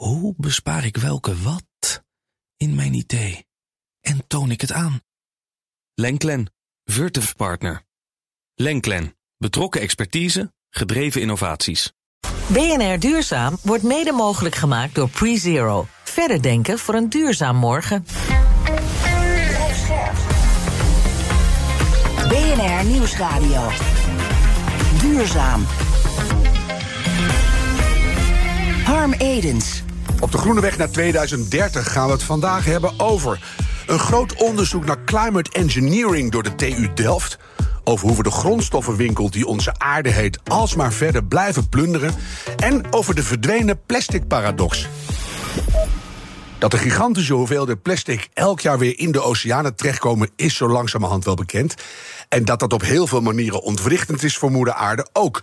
Hoe bespaar ik welke wat in mijn idee? En toon ik het aan? Lenklen, Virtuf Partner. Lenklen, betrokken expertise, gedreven innovaties. BNR Duurzaam wordt mede mogelijk gemaakt door PreZero. Verder denken voor een duurzaam morgen. BNR Nieuwsradio. Duurzaam. Harm Edens. Op de Groene Weg naar 2030 gaan we het vandaag hebben over een groot onderzoek naar climate engineering door de TU Delft. Over hoe we de grondstoffenwinkel die onze aarde heet alsmaar verder blijven plunderen. En over de verdwenen plastic paradox. Dat de gigantische hoeveelheden plastic elk jaar weer in de oceanen terechtkomen, is zo langzamerhand wel bekend. En dat dat op heel veel manieren ontwrichtend is voor Moeder Aarde ook.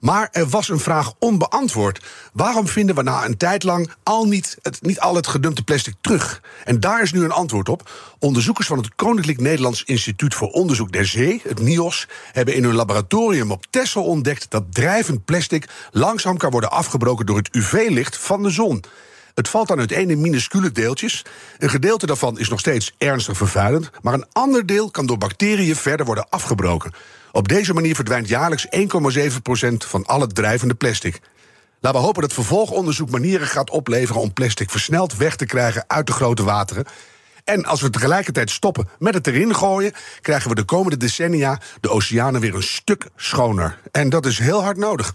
Maar er was een vraag onbeantwoord. Waarom vinden we na een tijd lang al niet, het, niet al het gedumpte plastic terug? En daar is nu een antwoord op. Onderzoekers van het Koninklijk Nederlands Instituut voor Onderzoek der Zee, het NIOS, hebben in hun laboratorium op Texel ontdekt dat drijvend plastic langzaam kan worden afgebroken door het UV-licht van de zon. Het valt dan uiteen in minuscule deeltjes. Een gedeelte daarvan is nog steeds ernstig vervuilend, maar een ander deel kan door bacteriën verder worden afgebroken. Op deze manier verdwijnt jaarlijks 1,7% van al het drijvende plastic. Laten we hopen dat vervolgonderzoek manieren gaat opleveren om plastic versneld weg te krijgen uit de grote wateren. En als we tegelijkertijd stoppen met het erin gooien, krijgen we de komende decennia de oceanen weer een stuk schoner. En dat is heel hard nodig.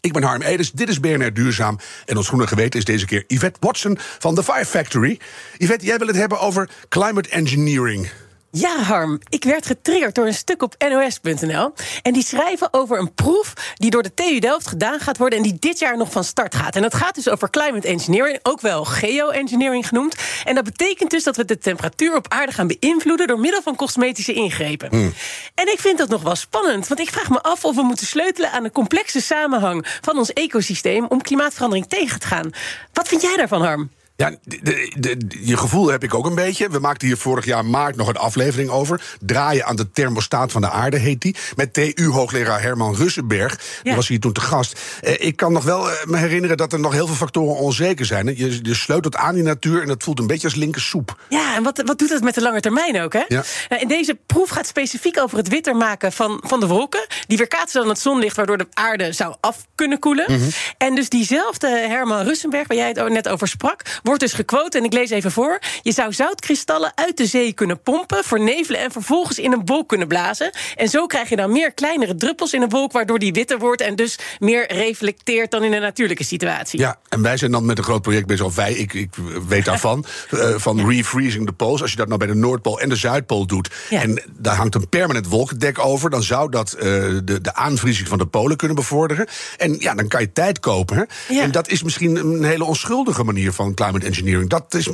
Ik ben Harm Edens, dit is BNR Duurzaam. En ons groene geweten is deze keer Yvette Watson van The Fire Factory. Yvette, jij wil het hebben over climate engineering. Ja, Harm. Ik werd getriggerd door een stuk op nos.nl. En die schrijven over een proef die door de TU Delft gedaan gaat worden. en die dit jaar nog van start gaat. En dat gaat dus over climate engineering, ook wel geoengineering genoemd. En dat betekent dus dat we de temperatuur op aarde gaan beïnvloeden. door middel van cosmetische ingrepen. Hmm. En ik vind dat nog wel spannend. Want ik vraag me af of we moeten sleutelen aan de complexe samenhang van ons ecosysteem. om klimaatverandering tegen te gaan. Wat vind jij daarvan, Harm? Ja, de, de, de, je gevoel heb ik ook een beetje. We maakten hier vorig jaar maart nog een aflevering over. Draaien aan de thermostaat van de aarde heet die. Met TU-hoogleraar Herman Russenberg. Die Ja. was hier toen te gast. Eh, ik kan nog wel eh, me herinneren dat er nog heel veel factoren onzeker zijn. Je, je sleutelt aan die natuur en dat voelt een beetje als linker soep. Ja, en wat, wat doet dat met de lange termijn ook, hè? Ja. Nou, in deze proef gaat specifiek over het witter maken van, van de wolken. Die weerkaatsen dan het zonlicht, waardoor de aarde zou af kunnen koelen. Mhm. En dus diezelfde Herman Russenberg, waar jij het net over sprak... wordt dus gequote, en ik lees even voor... je zou zoutkristallen uit de zee kunnen pompen, vernevelen... en vervolgens in een wolk kunnen blazen. En zo krijg je dan meer kleinere druppels in een wolk... waardoor die witter wordt en dus meer reflecteert... dan in een natuurlijke situatie. Ja, en wij zijn dan met een groot project bezig. Of wij, ik, ik weet daarvan. eh, van refreezing the poles. Als je dat nou bij de Noordpool en de Zuidpool doet. Ja. En daar hangt een permanent wolkendek over. Dan zou dat eh, de, de aanvriezing van de polen kunnen bevorderen. En ja, dan kan je tijd kopen. Hè? Ja. En dat is misschien een hele onschuldige manier van climate engineering. Dat is,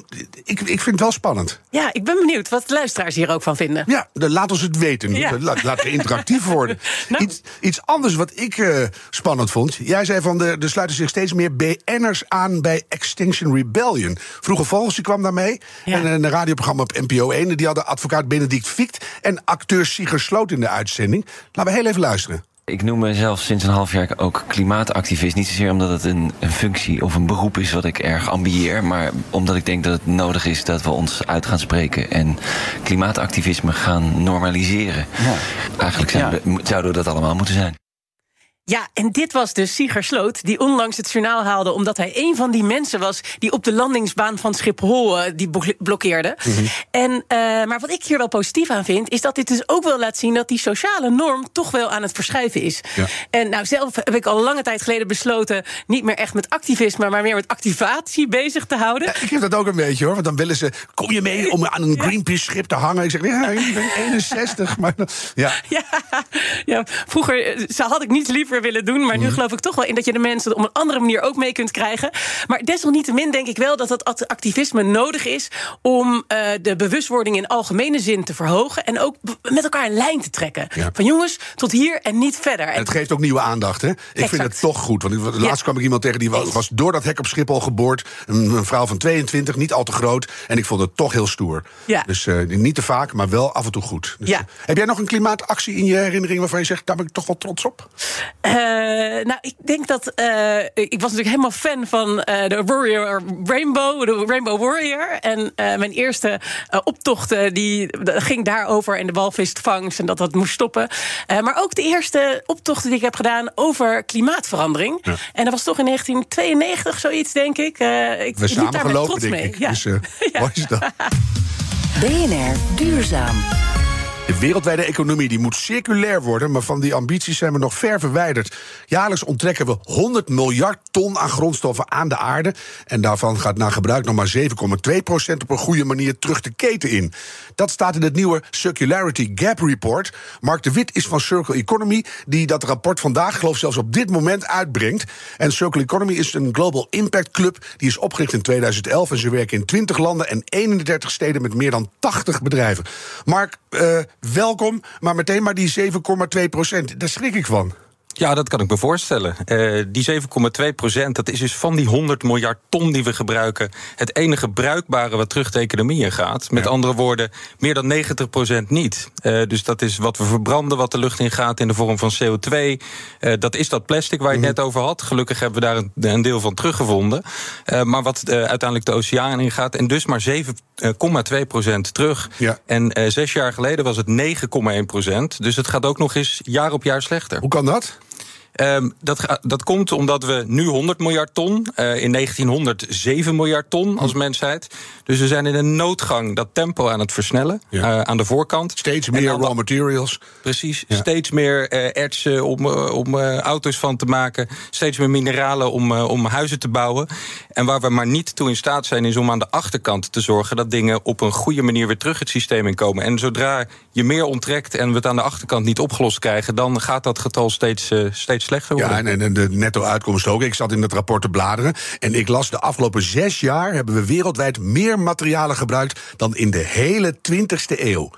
ik, ik vind het wel spannend. Ja, ik ben benieuwd wat de luisteraars hier ook van vinden. Ja, dan laat ons het weten. Ja. Laat, laten we interactief worden. Nou. Iets, iets anders wat ik eh, spannend vond. Jij zei van de, er sluiten zich steeds meer BN'ers aan bij Extinction Rebellion. Vroeger Vogels die kwam daarmee. Ja. En een radioprogramma op NPO 1. Die hadden advocaat Benedict Fiekt en acteur Sieger Sloot in de uitzending. Laten we heel even luisteren. Ik noem mezelf sinds een half jaar ook klimaatactivist. Niet zozeer omdat het een, een functie of een beroep is wat ik erg ambieer. Maar omdat ik denk dat het nodig is dat we ons uit gaan spreken. En klimaatactivisme gaan normaliseren. Eigenlijk zijn mo- zouden we dat allemaal moeten zijn. Ja, en dit was dus Sieger Sloot, die onlangs het journaal haalde... omdat hij een van die mensen was die op de landingsbaan van Schiphol eh, die blo- blokkeerde. en, eh, maar wat ik hier wel positief aan vind... is dat dit dus ook wel laat zien dat die sociale norm... toch wel aan het verschuiven is. Ja. En nou, zelf heb ik al lange tijd geleden besloten... niet meer echt met activisme, maar meer met activatie bezig te houden. Ja, ik heb dat ook een beetje hoor. Want dan willen ze. Kom je mee om aan een Greenpeace-schip te hangen? Ik zeg, ja, ik ben 61. Maar, ja. Ja, ja, vroeger eh, had ik niets liever willen doen. Maar nu geloof ik toch wel in dat je de mensen op een andere manier ook mee kunt krijgen. Maar desalniettemin denk ik wel dat dat act- activisme nodig is. om eh, de bewustwording in algemene zin te verhogen. En ook met elkaar een lijn te trekken. Ja. Van jongens, tot hier en niet verder. En het geeft ook nieuwe aandacht. Hè? Ik vind het toch goed. Want laatst kwam ik iemand tegen die was, was door dat hek op Schiphol geboord. Een, een vrouw van 22, niet al te groot. En ik vond het toch heel stoer. Ja. Dus eh, niet te vaak, maar wel af en toe goed. Dus, Ja. eh, heb jij nog een klimaatactie in je herinnering waarvan je zegt, daar ben ik toch wel trots op? Uh, nou, ik denk dat. Uh, ik was natuurlijk helemaal fan van uh, de Warrior Rainbow, de Rainbow Warrior. En mijn eerste optocht die ging daarover en de walvisvangst en dat dat moest stoppen. maar ook de eerste optochten die ik heb gedaan over klimaatverandering. Ja. En dat was toch in 1992 zoiets, denk ik. ik We samen gelopen, denk mee. ik. Ja. Dus, ja. Mooi is dat. BNR Duurzaam. De wereldwijde economie die moet circulair worden, maar van die ambities zijn we nog ver verwijderd. Jaarlijks onttrekken we 100 miljard ton aan grondstoffen aan de aarde. En daarvan gaat na gebruik nog maar 7,2 procent op een goede manier terug de keten in. Dat staat in het nieuwe Circularity Gap Report. Mark de Wit is van Circle Economy, die dat rapport vandaag, geloof zelfs op dit moment, uitbrengt. En Circle Economy is een Global Impact Club. Die is opgericht in 2011 en ze werken in 20 landen en 31 steden met meer dan 80 bedrijven. Mark, welkom, maar meteen maar die 7,2 procent. Daar schrik ik van. Ja, dat kan ik me voorstellen. Uh, die 7,2 procent, dat is dus van die 100 miljard ton die we gebruiken... het enige bruikbare wat terug de economie in gaat. Met andere woorden, meer dan 90 procent niet. Uh, dus dat is wat we verbranden, wat de lucht in gaat in de vorm van CO2. Uh, eh, dat is dat plastic waar je het mhm. net over had. Gelukkig hebben we daar een, een deel van teruggevonden. maar wat uiteindelijk de oceaan in gaat... en dus maar 7,2 procent terug. Ja. En zes jaar geleden was het 9,1 procent. Dus het gaat ook nog eens jaar op jaar slechter. Hoe kan dat? Um, dat, dat komt omdat we nu 100 miljard ton, uh, in 1900 7 miljard ton als hm. mensheid. Dus we zijn in een noodgang dat tempo aan het versnellen ja. uh, aan de voorkant. Steeds meer raw materials. Precies, ja. steeds meer uh, ertsen om, om auto's van te maken. Steeds meer mineralen om, om huizen te bouwen. En waar we maar niet toe in staat zijn, is om aan de achterkant te zorgen dat dingen op een goede manier weer terug het systeem in komen. En zodra je meer onttrekt en we het aan de achterkant niet opgelost krijgen, dan gaat dat getal steeds, steeds Ja, en, de netto-uitkomst ook. Ik zat in het rapport te bladeren en ik las de afgelopen zes jaar hebben we wereldwijd meer materialen gebruikt dan in de hele 20ste eeuw.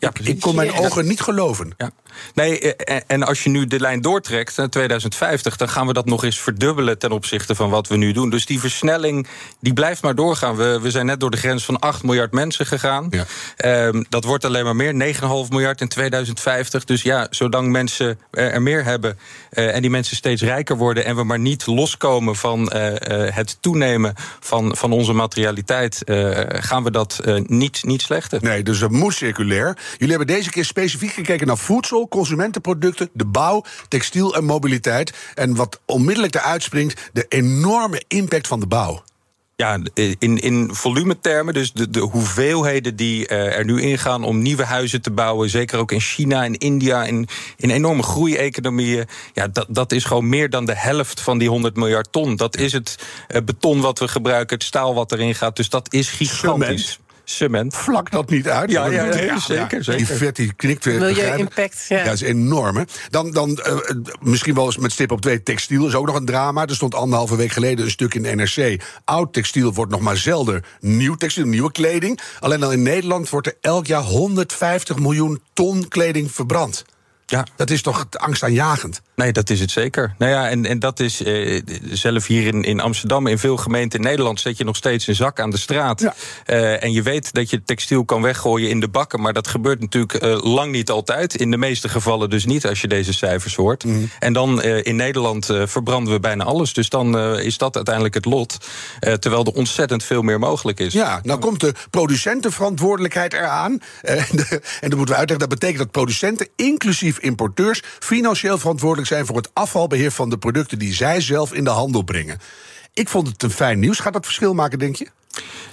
Ja, ik kon mijn ogen niet geloven. Ja. Nee, eh, en als je nu de lijn doortrekt naar 2050, dan gaan we dat nog eens verdubbelen ten opzichte van wat we nu doen. Dus die versnelling die blijft maar doorgaan. We, we zijn net door de grens van 8 miljard mensen gegaan. Ja. Um, dat wordt alleen maar meer, 9,5 miljard in 2050. Dus ja, zolang mensen er meer hebben uh, en die mensen steeds rijker worden en we maar niet loskomen van uh, het toenemen van, van onze materialiteit, gaan we dat niet, niet slechter. Nee, dus dat moet circulair. Jullie hebben deze keer specifiek gekeken naar voedsel, consumentenproducten, de bouw, textiel en mobiliteit. En wat onmiddellijk eruit springt, de enorme impact van de bouw. Ja, in, in volumetermen, dus de, de hoeveelheden die uh, er nu ingaan om nieuwe huizen te bouwen, zeker ook in China en India, in, in enorme groeieconomieën, ja, dat, dat is gewoon meer dan de helft van die 100 miljard ton. Dat is het uh, beton wat we gebruiken, het staal wat erin gaat. Dus dat is gigantisch cement. Vlak dat niet uit. Ja, ja, ja, zeker, zeker. Die vet die knikt weer. Milieu-impact. Ja. dat is enorm. Dan, dan uh, misschien wel eens met stip op twee. Textiel is ook nog een drama. Er stond anderhalve week geleden een stuk in de NRC. Oud textiel wordt nog maar zelden nieuw textiel, nieuwe kleding. Alleen al in Nederland wordt er elk jaar 150 miljoen ton kleding verbrand. Ja. Dat is toch angstaanjagend? Nee, dat is het zeker. Nou ja, en, en dat is eh, zelf hier in, in Amsterdam, in veel gemeenten in Nederland, zet je nog steeds een zak aan de straat. Ja. Uh, en je weet dat je textiel kan weggooien in de bakken, maar dat gebeurt natuurlijk uh, lang niet altijd. In de meeste gevallen dus niet, als je deze cijfers hoort. Mm. En dan uh, in Nederland verbranden we bijna alles. Dus dan is dat uiteindelijk het lot. terwijl er ontzettend veel meer mogelijk is. Ja, nou komt de producentenverantwoordelijkheid eraan. en, dan moeten we uitleggen, dat betekent dat producenten, inclusief importeurs, financieel verantwoordelijk zijn voor het afvalbeheer van de producten die zij zelf in de handel brengen. Ik vond het een fijn nieuws. Gaat dat verschil maken, denk je?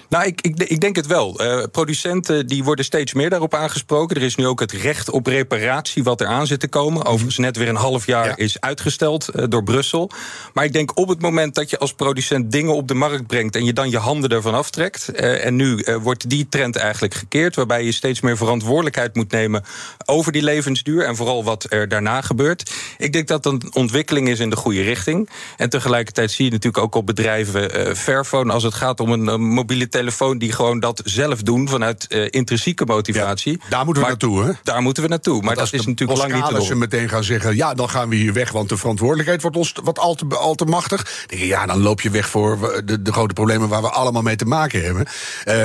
Nou, ik, ik, ik, denk het wel. Uh, producenten die worden steeds meer daarop aangesproken. Er is nu ook het recht op reparatie wat er aan zit te komen. Overigens net weer een half jaar is uitgesteld uh, door Brussel. Maar ik denk op het moment dat je als producent dingen op de markt brengt... en je dan je handen ervan aftrekt... Uh, en nu wordt die trend eigenlijk gekeerd... waarbij je steeds meer verantwoordelijkheid moet nemen... over die levensduur en vooral wat er daarna gebeurt. Ik denk dat dat een ontwikkeling is in de goede richting. En tegelijkertijd zie je natuurlijk ook op bedrijven... Fairphone als het gaat om een mobiliteit telefoon die gewoon dat zelf doen vanuit uh, intrinsieke motivatie. daar moeten we naartoe, hè? Daar moeten we naartoe. Maar dat is natuurlijk lang niet te ze meteen gaan zeggen: ja, dan gaan we hier weg, want de verantwoordelijkheid wordt ons wat al te, al te machtig. denk je, ja, dan loop je weg voor de, de grote problemen waar we allemaal mee te maken hebben. Uh,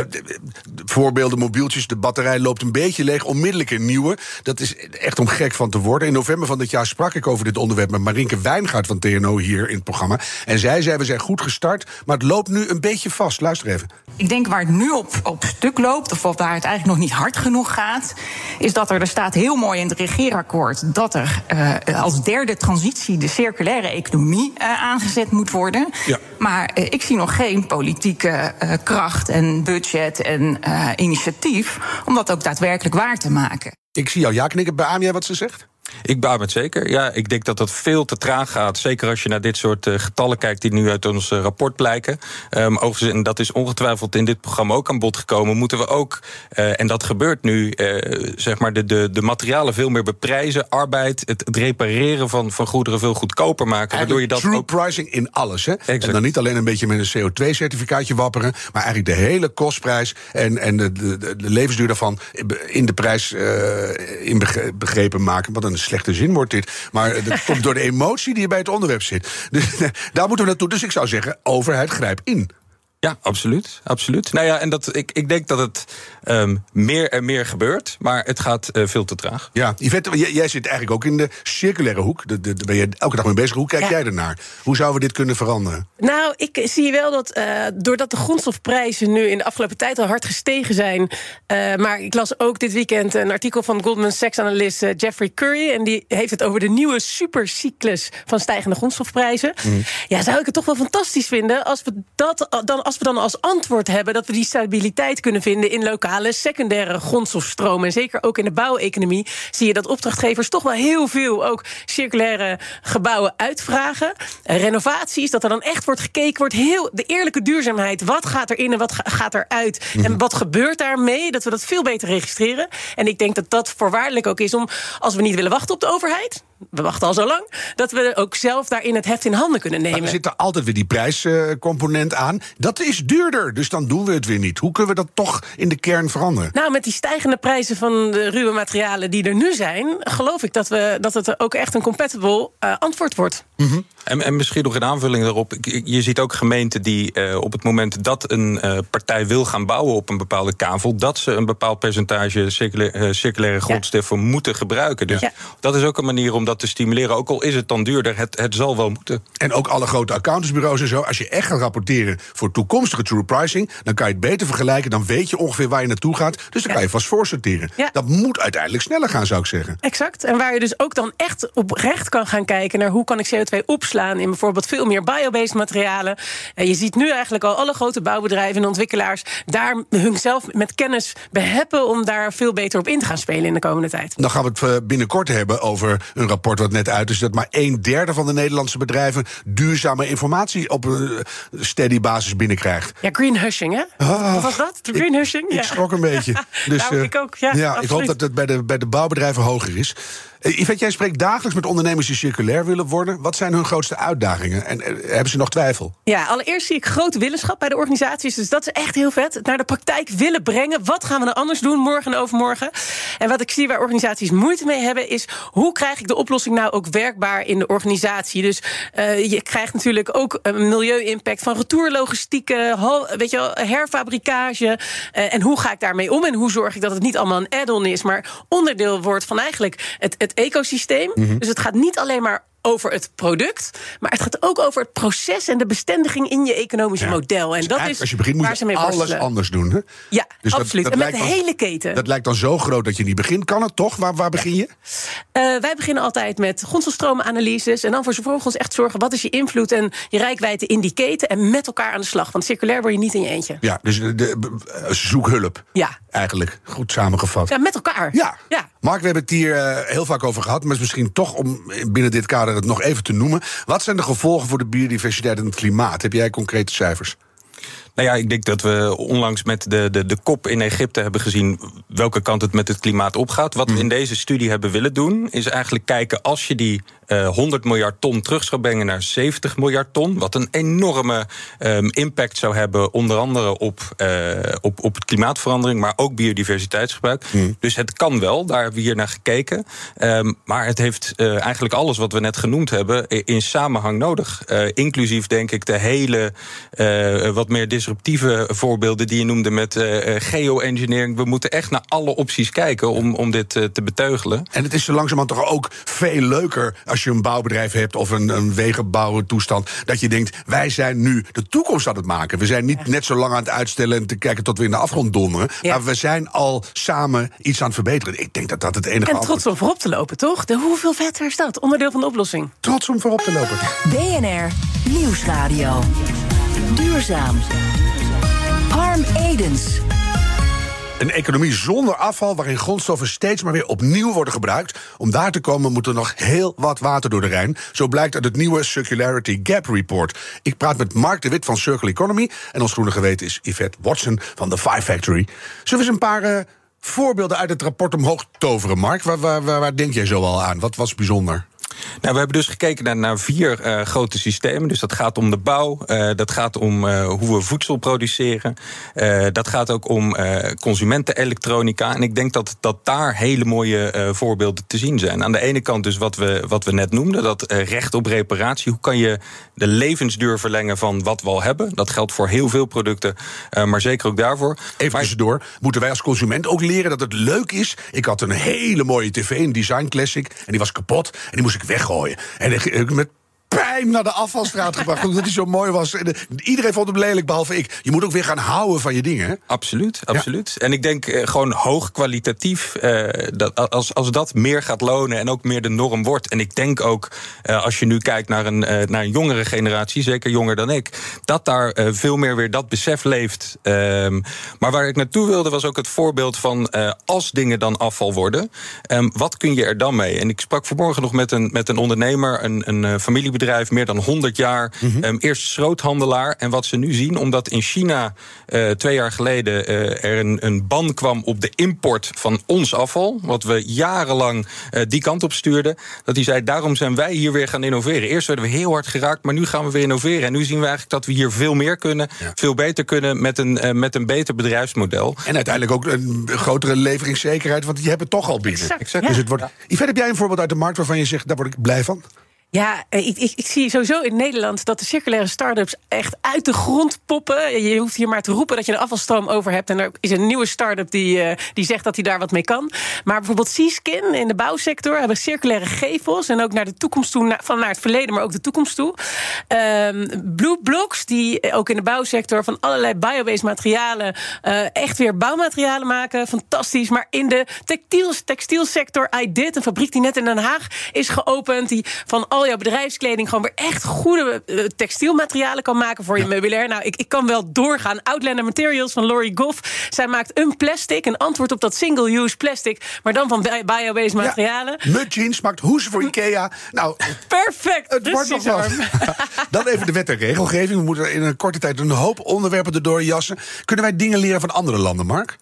voorbeelden, mobieltjes, de batterij loopt een beetje leeg, onmiddellijk een nieuwe. Dat is echt om gek van te worden. In november van dit jaar sprak ik over dit onderwerp met Marinke Wijngaard van TNO hier in het programma. En zij zei: we zijn goed gestart, maar het loopt nu een beetje vast. Luister even. Ik denk waar het nu op, op stuk loopt, of waar het eigenlijk nog niet hard genoeg gaat, is dat er, er staat heel mooi in het regeerakkoord dat er uh, als derde transitie de circulaire economie uh, aangezet moet worden. Ja. Maar uh, ik zie nog geen politieke kracht en budget en initiatief om dat ook daadwerkelijk waar te maken. Ik zie jou ja knikken. Beaam jij wat ze zegt? Ik baam het zeker. Ja, ik denk dat dat veel te traag gaat. Zeker als je naar dit soort uh, getallen kijkt die nu uit ons uh, rapport blijken. Um, overigens, en dat is ongetwijfeld in dit programma ook aan bod gekomen, moeten we ook, uh, en dat gebeurt nu, zeg maar de, de, de materialen veel meer beprijzen. Arbeid, het, het repareren van, van goederen veel goedkoper maken. Waardoor je dat true ook... pricing in alles. Hè? Exact. En dan niet alleen een beetje met een CO2-certificaatje wapperen, maar eigenlijk de hele kostprijs en, en de, de, de levensduur daarvan in de prijs inbegrepen maken. Wat een slechte zin wordt dit. Maar dat komt door de emotie die bij het onderwerp zit. Dus daar moeten we naartoe. Dus ik zou zeggen, overheid grijp in. Ja, absoluut. absoluut. Nou ja, en dat, ik, ik denk dat het um, meer en meer gebeurt, maar het gaat uh, veel te traag. Ja, Yvette, jij, jij, zit eigenlijk ook in de circulaire hoek. Daar ben je elke dag mee bezig. Hoe kijk ja. jij ernaar? Hoe zouden we dit kunnen veranderen? Nou, ik zie wel dat uh, doordat de grondstofprijzen nu in de afgelopen tijd al hard gestegen zijn. Uh, maar ik las ook dit weekend een artikel van Goldman Sachs-analyst Jeffrey Curry. En die heeft het over de nieuwe supercyclus van stijgende grondstofprijzen. Mm. Ja, zou ik het toch wel fantastisch vinden als we dat dan als we dan als antwoord hebben dat we die stabiliteit kunnen vinden in lokale secundaire grondstofstromen. En zeker ook in de bouweconomie zie je dat opdrachtgevers toch wel heel veel ook circulaire gebouwen uitvragen. Renovaties, dat er dan echt wordt gekeken, wordt heel de eerlijke duurzaamheid. Wat gaat erin en wat gaat eruit? Mm En wat gebeurt daarmee? Dat we dat veel beter registreren. En ik denk dat dat voorwaardelijk ook is om, als we niet willen wachten op de overheid, we wachten al zo lang, dat we ook zelf daarin het heft in handen kunnen nemen. Maar er zit er altijd weer die prijscomponent aan. Dat is duurder, dus dan doen we het weer niet. Hoe kunnen we dat toch in de kern veranderen? Nou, met die stijgende prijzen van de ruwe materialen die er nu zijn, geloof ik dat, we, dat het ook echt een compatible uh, antwoord wordt. Mm -hmm. en, en, misschien nog een aanvulling daarop. Je ziet ook gemeenten die uh, op het moment dat een uh, partij wil gaan bouwen op een bepaalde kavel, dat ze een bepaald percentage circulaire, circulaire grondstoffen ja. moeten gebruiken. Dus ja. dat is ook een manier om dat te stimuleren. Ook al is het dan duurder, het, het zal wel moeten. En ook alle grote accountantsbureaus en zo. Als je echt gaat rapporteren voor toekomstige true pricing, dan kan je het beter vergelijken. Dan weet je ongeveer waar je naartoe gaat. Dus dan ja. kan je vast voorsorteren. Ja. Dat moet uiteindelijk sneller gaan, zou ik zeggen. Exact. En waar je dus ook dan echt oprecht kan gaan kijken naar hoe kan ik CO2 opslaan in bijvoorbeeld veel meer biobased materialen. En je ziet nu eigenlijk al alle grote bouwbedrijven en ontwikkelaars daar hunzelf met kennis beheppen om daar veel beter op in te gaan spelen in de komende tijd. Dan gaan we het eh, binnenkort hebben over een rapport wat net uit is dat maar een derde van de Nederlandse bedrijven duurzame informatie op een steady basis binnenkrijgt. Ja, green hushing, hè? Ah, wat was dat? De green hushing? Ik, ja. ik schrok een beetje. Dus, nou, ik ook. Ja, ja ik hoop dat het bij de, bij de bouwbedrijven hoger is. Uh, Yvette, jij spreekt dagelijks met ondernemers die circulair willen worden. Wat zijn hun grootste uitdagingen? En uh, hebben ze nog twijfel? Ja, allereerst zie ik grote willenschap bij de organisaties. Dus dat is echt heel vet. Naar de praktijk willen brengen. Wat gaan we nou anders doen morgen en overmorgen? En wat ik zie waar organisaties moeite mee hebben... is hoe krijg ik de oplossing nou ook werkbaar in de organisatie? Dus uh, je krijgt natuurlijk ook een milieu-impact van retourlogistiek... weet je wel, herfabrikage. en hoe ga ik daarmee om? En hoe zorg ik dat het niet allemaal een add-on is... maar onderdeel wordt van eigenlijk het ecosysteem. Mm -hmm. Dus het gaat niet alleen maar over het product, maar het gaat ook over het proces en de bestendiging in je economische ja. model. En dus dat is als je begint, moet je alles worstelen. anders doen. Hè? Ja, dus absoluut. Dat, dat en met de hele keten. Dat lijkt dan zo groot dat je niet begint. Kan het toch? Waar, waar begin je? Uh, wij beginnen altijd met grondstofstromenanalyses en dan voor vervolgens echt zorgen wat is je invloed en je rijkwijde in die keten en met elkaar aan de slag. Want circulair word je niet in je eentje. Ja, dus de, de, zoek hulp. Ja. Eigenlijk goed samengevat. Ja, met elkaar. Ja. ja. Mark, we hebben het hier uh, heel vaak over gehad, maar het is misschien toch om binnen dit kader het nog even te noemen. Wat zijn de gevolgen voor de biodiversiteit en het klimaat? Heb jij concrete cijfers? Nou ja, ik denk dat we onlangs met de, de, de kop in Egypte hebben gezien welke kant het met het klimaat opgaat. Wat we in deze studie hebben willen doen, is eigenlijk kijken als je die eh 100 miljard ton terug zou brengen naar 70 miljard ton. Wat een enorme ehm, impact zou hebben, onder andere op, eh, op, op klimaatverandering, maar ook biodiversiteitsgebruik. Dus het kan wel, daar hebben we hier naar gekeken. Ehm, maar het heeft eh, eigenlijk alles wat we net genoemd hebben in samenhang nodig. Inclusief, denk ik, de hele wat meer disruptieve voorbeelden die je noemde met geoengineering. We moeten echt naar alle opties kijken om, om dit te beteugelen. En het is zo langzamerhand toch ook veel leuker als je een bouwbedrijf hebt of een, een wegenbouwtoestand. Dat je denkt, wij zijn nu de toekomst aan het maken. We zijn niet net zo lang aan het uitstellen en te kijken tot we in de afgrond donderen. Ja. Maar we zijn al samen iets aan het verbeteren. Ik denk dat dat het enige En antwoord trots om voorop te lopen, toch? De, hoeveel vetter is dat? Onderdeel van de oplossing. Trots om voorop te lopen. BNR Nieuwsradio. Duurzaam. Harm Edens. Een economie zonder afval, waarin grondstoffen steeds maar weer opnieuw worden gebruikt. Om daar te komen moet er nog heel wat water door de Rijn. Zo blijkt uit het nieuwe Circularity Gap Report. Ik praat met Mark de Wit van Circle Economy. En ons groene geweten is Yvette Watson van The Five Factory. Zullen we eens een paar eh, voorbeelden uit het rapport omhoog toveren, Mark? Waar, waar, waar, waar denk jij zo al aan? Wat was bijzonder? Nou, we hebben dus gekeken naar, naar vier eh, grote systemen. Dus dat gaat om de bouw, eh, dat gaat om eh, hoe we voedsel produceren. dat gaat ook om consumentenelektronica. En ik denk dat, dat daar hele mooie voorbeelden te zien zijn. Aan de ene kant dus wat we, wat we net noemden, dat recht op reparatie. Hoe kan je de levensduur verlengen van wat we al hebben? Dat geldt voor heel veel producten, maar zeker ook daarvoor. Even tussendoor, moeten wij als consument ook leren dat het leuk is? Ik had een hele mooie tv, een Design Classic, en die was kapot. En die moest ik weggooien. En ik, ik met pijn naar de afvalstraat gebracht, omdat hij zo mooi was. Eh, iedereen vond hem lelijk, behalve ik. Je moet ook weer gaan houden van je dingen, hè? Absoluut, absoluut. En ik denk eh, gewoon hoog kwalitatief, eh, dat als, als dat meer gaat lonen en ook meer de norm wordt. En ik denk ook, als je nu kijkt naar een, naar een jongere generatie, zeker jonger dan ik, dat daar veel meer weer dat besef leeft. Ehm, maar waar ik naartoe wilde was ook het voorbeeld van als dingen dan afval worden, ehm, wat kun je er dan mee? En ik sprak vanmorgen nog met een, met een ondernemer, een, een eh, familiebedrijf, meer dan 100 jaar, ehm, eerst schroothandelaar. En wat ze nu zien, omdat in China eh, twee jaar geleden eh, er een, een ban kwam op de import van ons afval, wat we jarenlang eh, die kant op stuurden, dat hij zei: daarom zijn wij hier weer gaan innoveren. Eerst werden we heel hard geraakt, maar nu gaan we weer innoveren. En nu zien we eigenlijk dat we hier veel meer kunnen, veel beter kunnen met een, eh, met een beter bedrijfsmodel. En uiteindelijk ook een grotere leveringszekerheid, want die hebben het toch al binnen. Exact, Dus ja. het wordt... Yvette, heb jij een voorbeeld uit de markt waarvan je zegt, daar word ik blij van? Ja, eh, ik, ik, ik zie sowieso in Nederland dat de circulaire start-ups echt uit de grond poppen. Je hoeft hier maar te roepen dat je een afvalstroom over hebt. En er is een nieuwe start-up die, eh, die zegt dat hij daar wat mee kan. Maar bijvoorbeeld Seaskin in de bouwsector hebben circulaire gevels. En ook naar de toekomst toe, van naar het verleden, maar ook de toekomst toe. Ehm, Blue Blocks, die ook in de bouwsector van allerlei biobased materialen. eh, echt weer bouwmaterialen maken. Fantastisch. Maar in de textiel, textielsector, I Did, een fabriek die net in Den Haag is geopend. Die van al jouw bedrijfskleding gewoon weer echt goede eh, textielmaterialen kan maken voor je meubilair. Nou, ik, ik kan wel doorgaan. Outlander Materials van Lori Goff. Zij maakt een plastic, een antwoord op dat single-use plastic. Maar dan van bi- biobased materialen. Mud jeans maakt hoes voor Ikea. Nou, Perfect. het wordt nog wat. Dan even de wet en regelgeving. We moeten in een korte tijd een hoop onderwerpen erdoor jassen. Kunnen wij dingen leren van andere landen, Mark?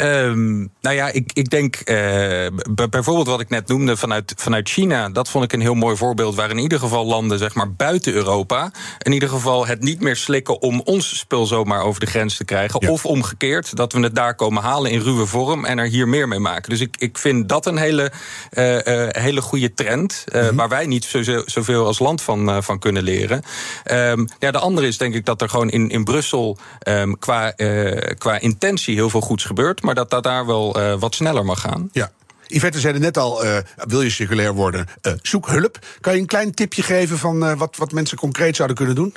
Ehm, nou ja, ik, ik denk eh, bijvoorbeeld wat ik net noemde vanuit, vanuit China. Dat vond ik een heel mooi voorbeeld. Waar in ieder geval landen, zeg maar buiten Europa. in ieder geval het niet meer slikken om ons spul zomaar over de grens te krijgen. Ja. Of omgekeerd, dat we het daar komen halen in ruwe vorm. en er hier meer mee maken. Dus ik, ik vind dat een hele, eh, eh, hele goede trend. eh, Waar wij niet zo, zoveel als land van, van kunnen leren. Ehm, ja, de andere is denk ik dat er gewoon in, in Brussel. ehm, qua, qua intentie heel veel goeds gebeurt. Maar dat dat daar wel eh, wat sneller mag gaan. Ja. Yvette zei net al, eh, wil je circulair worden, eh, zoek hulp. Kan je een klein tipje geven van wat, wat mensen concreet zouden kunnen doen?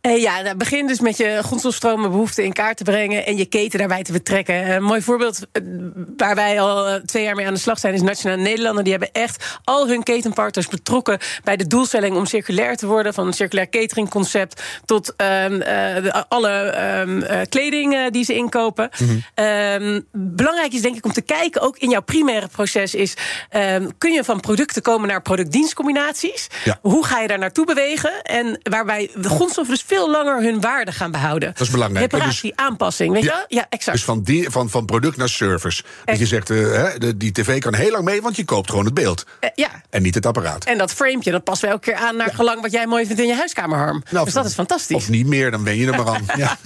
Eh, ja, nou, begin dus met je grondstofstromen behoeften in kaart te brengen en je keten daarbij te betrekken. Een mooi voorbeeld eh, waar wij al eh, twee jaar mee aan de slag zijn is Nationale Nederlanden. Die hebben echt al hun ketenpartners betrokken bij de doelstelling om circulair te worden. Van een circulair cateringconcept tot ehm, eh, de- alle ehm, eh, kleding die ze inkopen. Ehm, belangrijk is denk ik om te kijken, ook in jouw primaire proces, is kun je van producten komen naar product-dienstcombinaties? Ja. Hoe ga je daar naartoe bewegen? En waarbij de grondstoffen dus veel langer hun waarde gaan behouden. Dat is belangrijk. Reparatie, aanpassing, weet je Ja. Ja, exact. Dus van, die, van, van product naar service. Dat je zegt, de, die tv kan heel lang mee, want je koopt gewoon het beeld. Eh, ja. En niet het apparaat. En dat framepje, dat past wel elke keer aan naar gelang wat jij mooi vindt in je huiskamer, Harm. Nou, dus dat is fantastisch. Of niet meer, dan wen je er maar aan. Ja.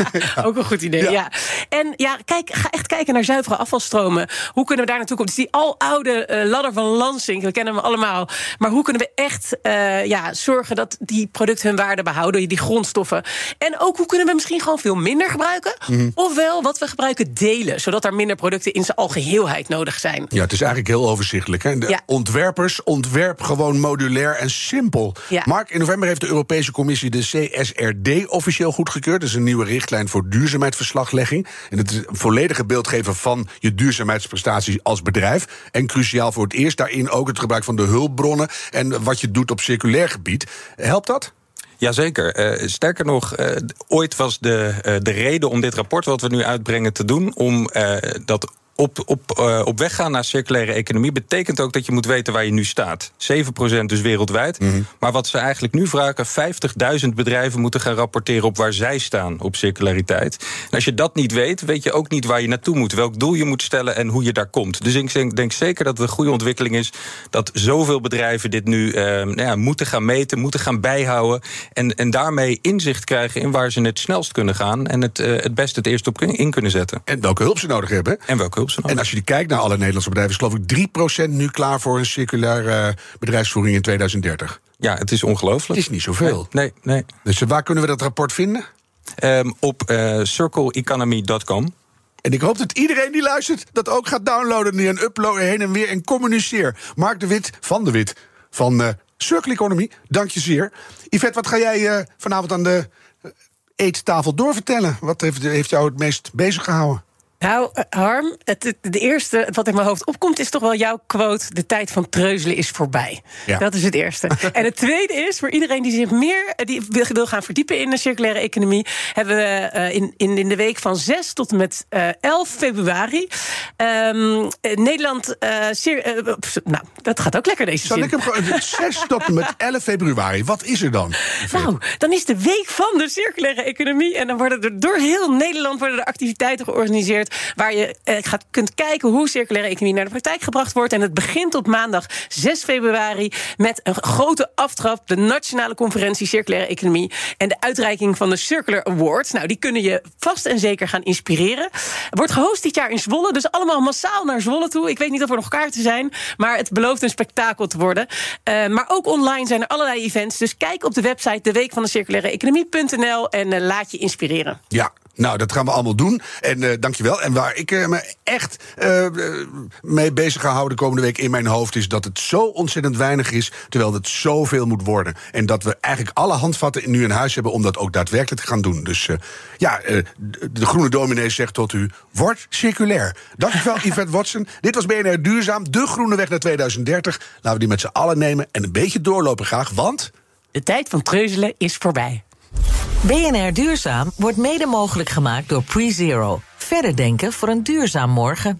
Ook een goed idee, Ja. En ja, kijk, ga echt kijken naar zuivere afvalstromen. Hoe kunnen we daar naartoe komen? Dus die aloude eh, ladder van Lansing, we kennen hem allemaal. Maar hoe kunnen we echt ja, zorgen dat die producten hun waarde behouden, die grondstoffen? En ook hoe kunnen we misschien gewoon veel minder gebruiken? Mhm. Ofwel wat we gebruiken delen, zodat er minder producten in zijn algeheelheid nodig zijn. Ja, het is eigenlijk heel overzichtelijk. Hè? De Ja. ontwerpers ontwerp gewoon modulair en simpel. Ja. Mark, in november heeft de Europese Commissie de CSRD officieel goedgekeurd. Dat is een nieuwe richtlijn voor duurzaamheidsverslaglegging. En het is een volledige beeld geven van je duurzaamheidsprestaties als bedrijf. En cruciaal voor het eerst daarin ook het gebruik van de hulpbronnen en wat je doet op circulair gebied. Helpt dat? Jazeker. Eh sterker nog, eh, ooit was de, eh, de reden om dit rapport wat we nu uitbrengen te doen, om dat op, op, eh, op weg gaan naar circulaire economie betekent ook dat je moet weten waar je nu staat. 7% dus wereldwijd. Maar wat ze eigenlijk nu vragen, 50.000 bedrijven moeten gaan rapporteren op waar zij staan op circulariteit. En als je dat niet weet, weet je ook niet waar je naartoe moet, welk doel je moet stellen en hoe je daar komt. Dus ik denk, denk zeker dat het een goede ontwikkeling is dat zoveel bedrijven dit nu eh, nou ja, moeten gaan meten, moeten gaan bijhouden. En, en daarmee inzicht krijgen in waar ze het snelst kunnen gaan en het, eh, het beste het eerst op in kunnen zetten. En welke hulp ze nodig hebben. En welke hulp En als je die kijkt naar alle Nederlandse bedrijven, is geloof ik 3% nu klaar voor een circulaire eh, bedrijfsvoering in 2030. Ja, het is ongelooflijk. Het is niet zoveel. Nee, nee. Dus waar kunnen we dat rapport vinden? Ehm, op eh, circleeconomy.com. En ik hoop dat iedereen die luistert dat ook gaat downloaden en uploaden heen en weer en communiceer. Mark de Wit van de Wit van eh Circle Economy, dank je zeer. Yvette, wat ga jij eh, vanavond aan de eh, eettafel doorvertellen? Wat heeft, heeft jou het meest bezig gehouden? Nou, eh, Harm, het, het- de eerste wat in mijn hoofd opkomt is toch wel jouw quote: de tijd van treuzelen is voorbij. Ja. Dat is het eerste. en het tweede is voor iedereen die zich meer eh, die wil, wil gaan verdiepen in de circulaire economie, hebben we eh, in, in, in de week van 6 tot en met eh 11 februari ehm, eh, Nederland. nou, dat gaat ook lekker deze Zal zin. ik hem gewoon 6 tot en met 11 februari. Wat is er dan? Nou, dan is de week van de circulaire economie. En dan worden er door heel Nederland worden er activiteiten georganiseerd. Waar je eh, gaat, kunt kijken hoe circulaire economie naar de praktijk gebracht wordt. En het begint op maandag 6 februari met een grote aftrap. De Nationale Conferentie Circulaire Economie. En de uitreiking van de Circular Awards. Nou, die kunnen je vast en zeker gaan inspireren. Wordt gehost dit jaar in Zwolle. Dus allemaal massaal naar Zwolle toe. Ik weet niet of er nog kaarten zijn. Maar het belooft een spektakel te worden. Eh, maar ook online zijn er allerlei events. Dus kijk op de website de week van de circulaire economie.nl en eh, laat je inspireren. Ja, nou, dat gaan we allemaal doen. En eh dankjewel. En waar ik eh, me echt eh, mee bezig ga houden de komende week in mijn hoofd... is dat het zo ontzettend weinig is, terwijl het zoveel moet worden. En dat we eigenlijk alle handvatten nu in huis hebben... om dat ook daadwerkelijk te gaan doen. Dus ja, de, de groene dominee zegt tot u... word circulair. Dankjewel, Yvette Watson. Dit was BNR Duurzaam, de groene weg naar 2030. Laten we die met z'n allen nemen en een beetje doorlopen graag, want... De tijd van treuzelen is voorbij. BNR Duurzaam wordt mede mogelijk gemaakt door PreZero. Verder denken voor een duurzaam morgen.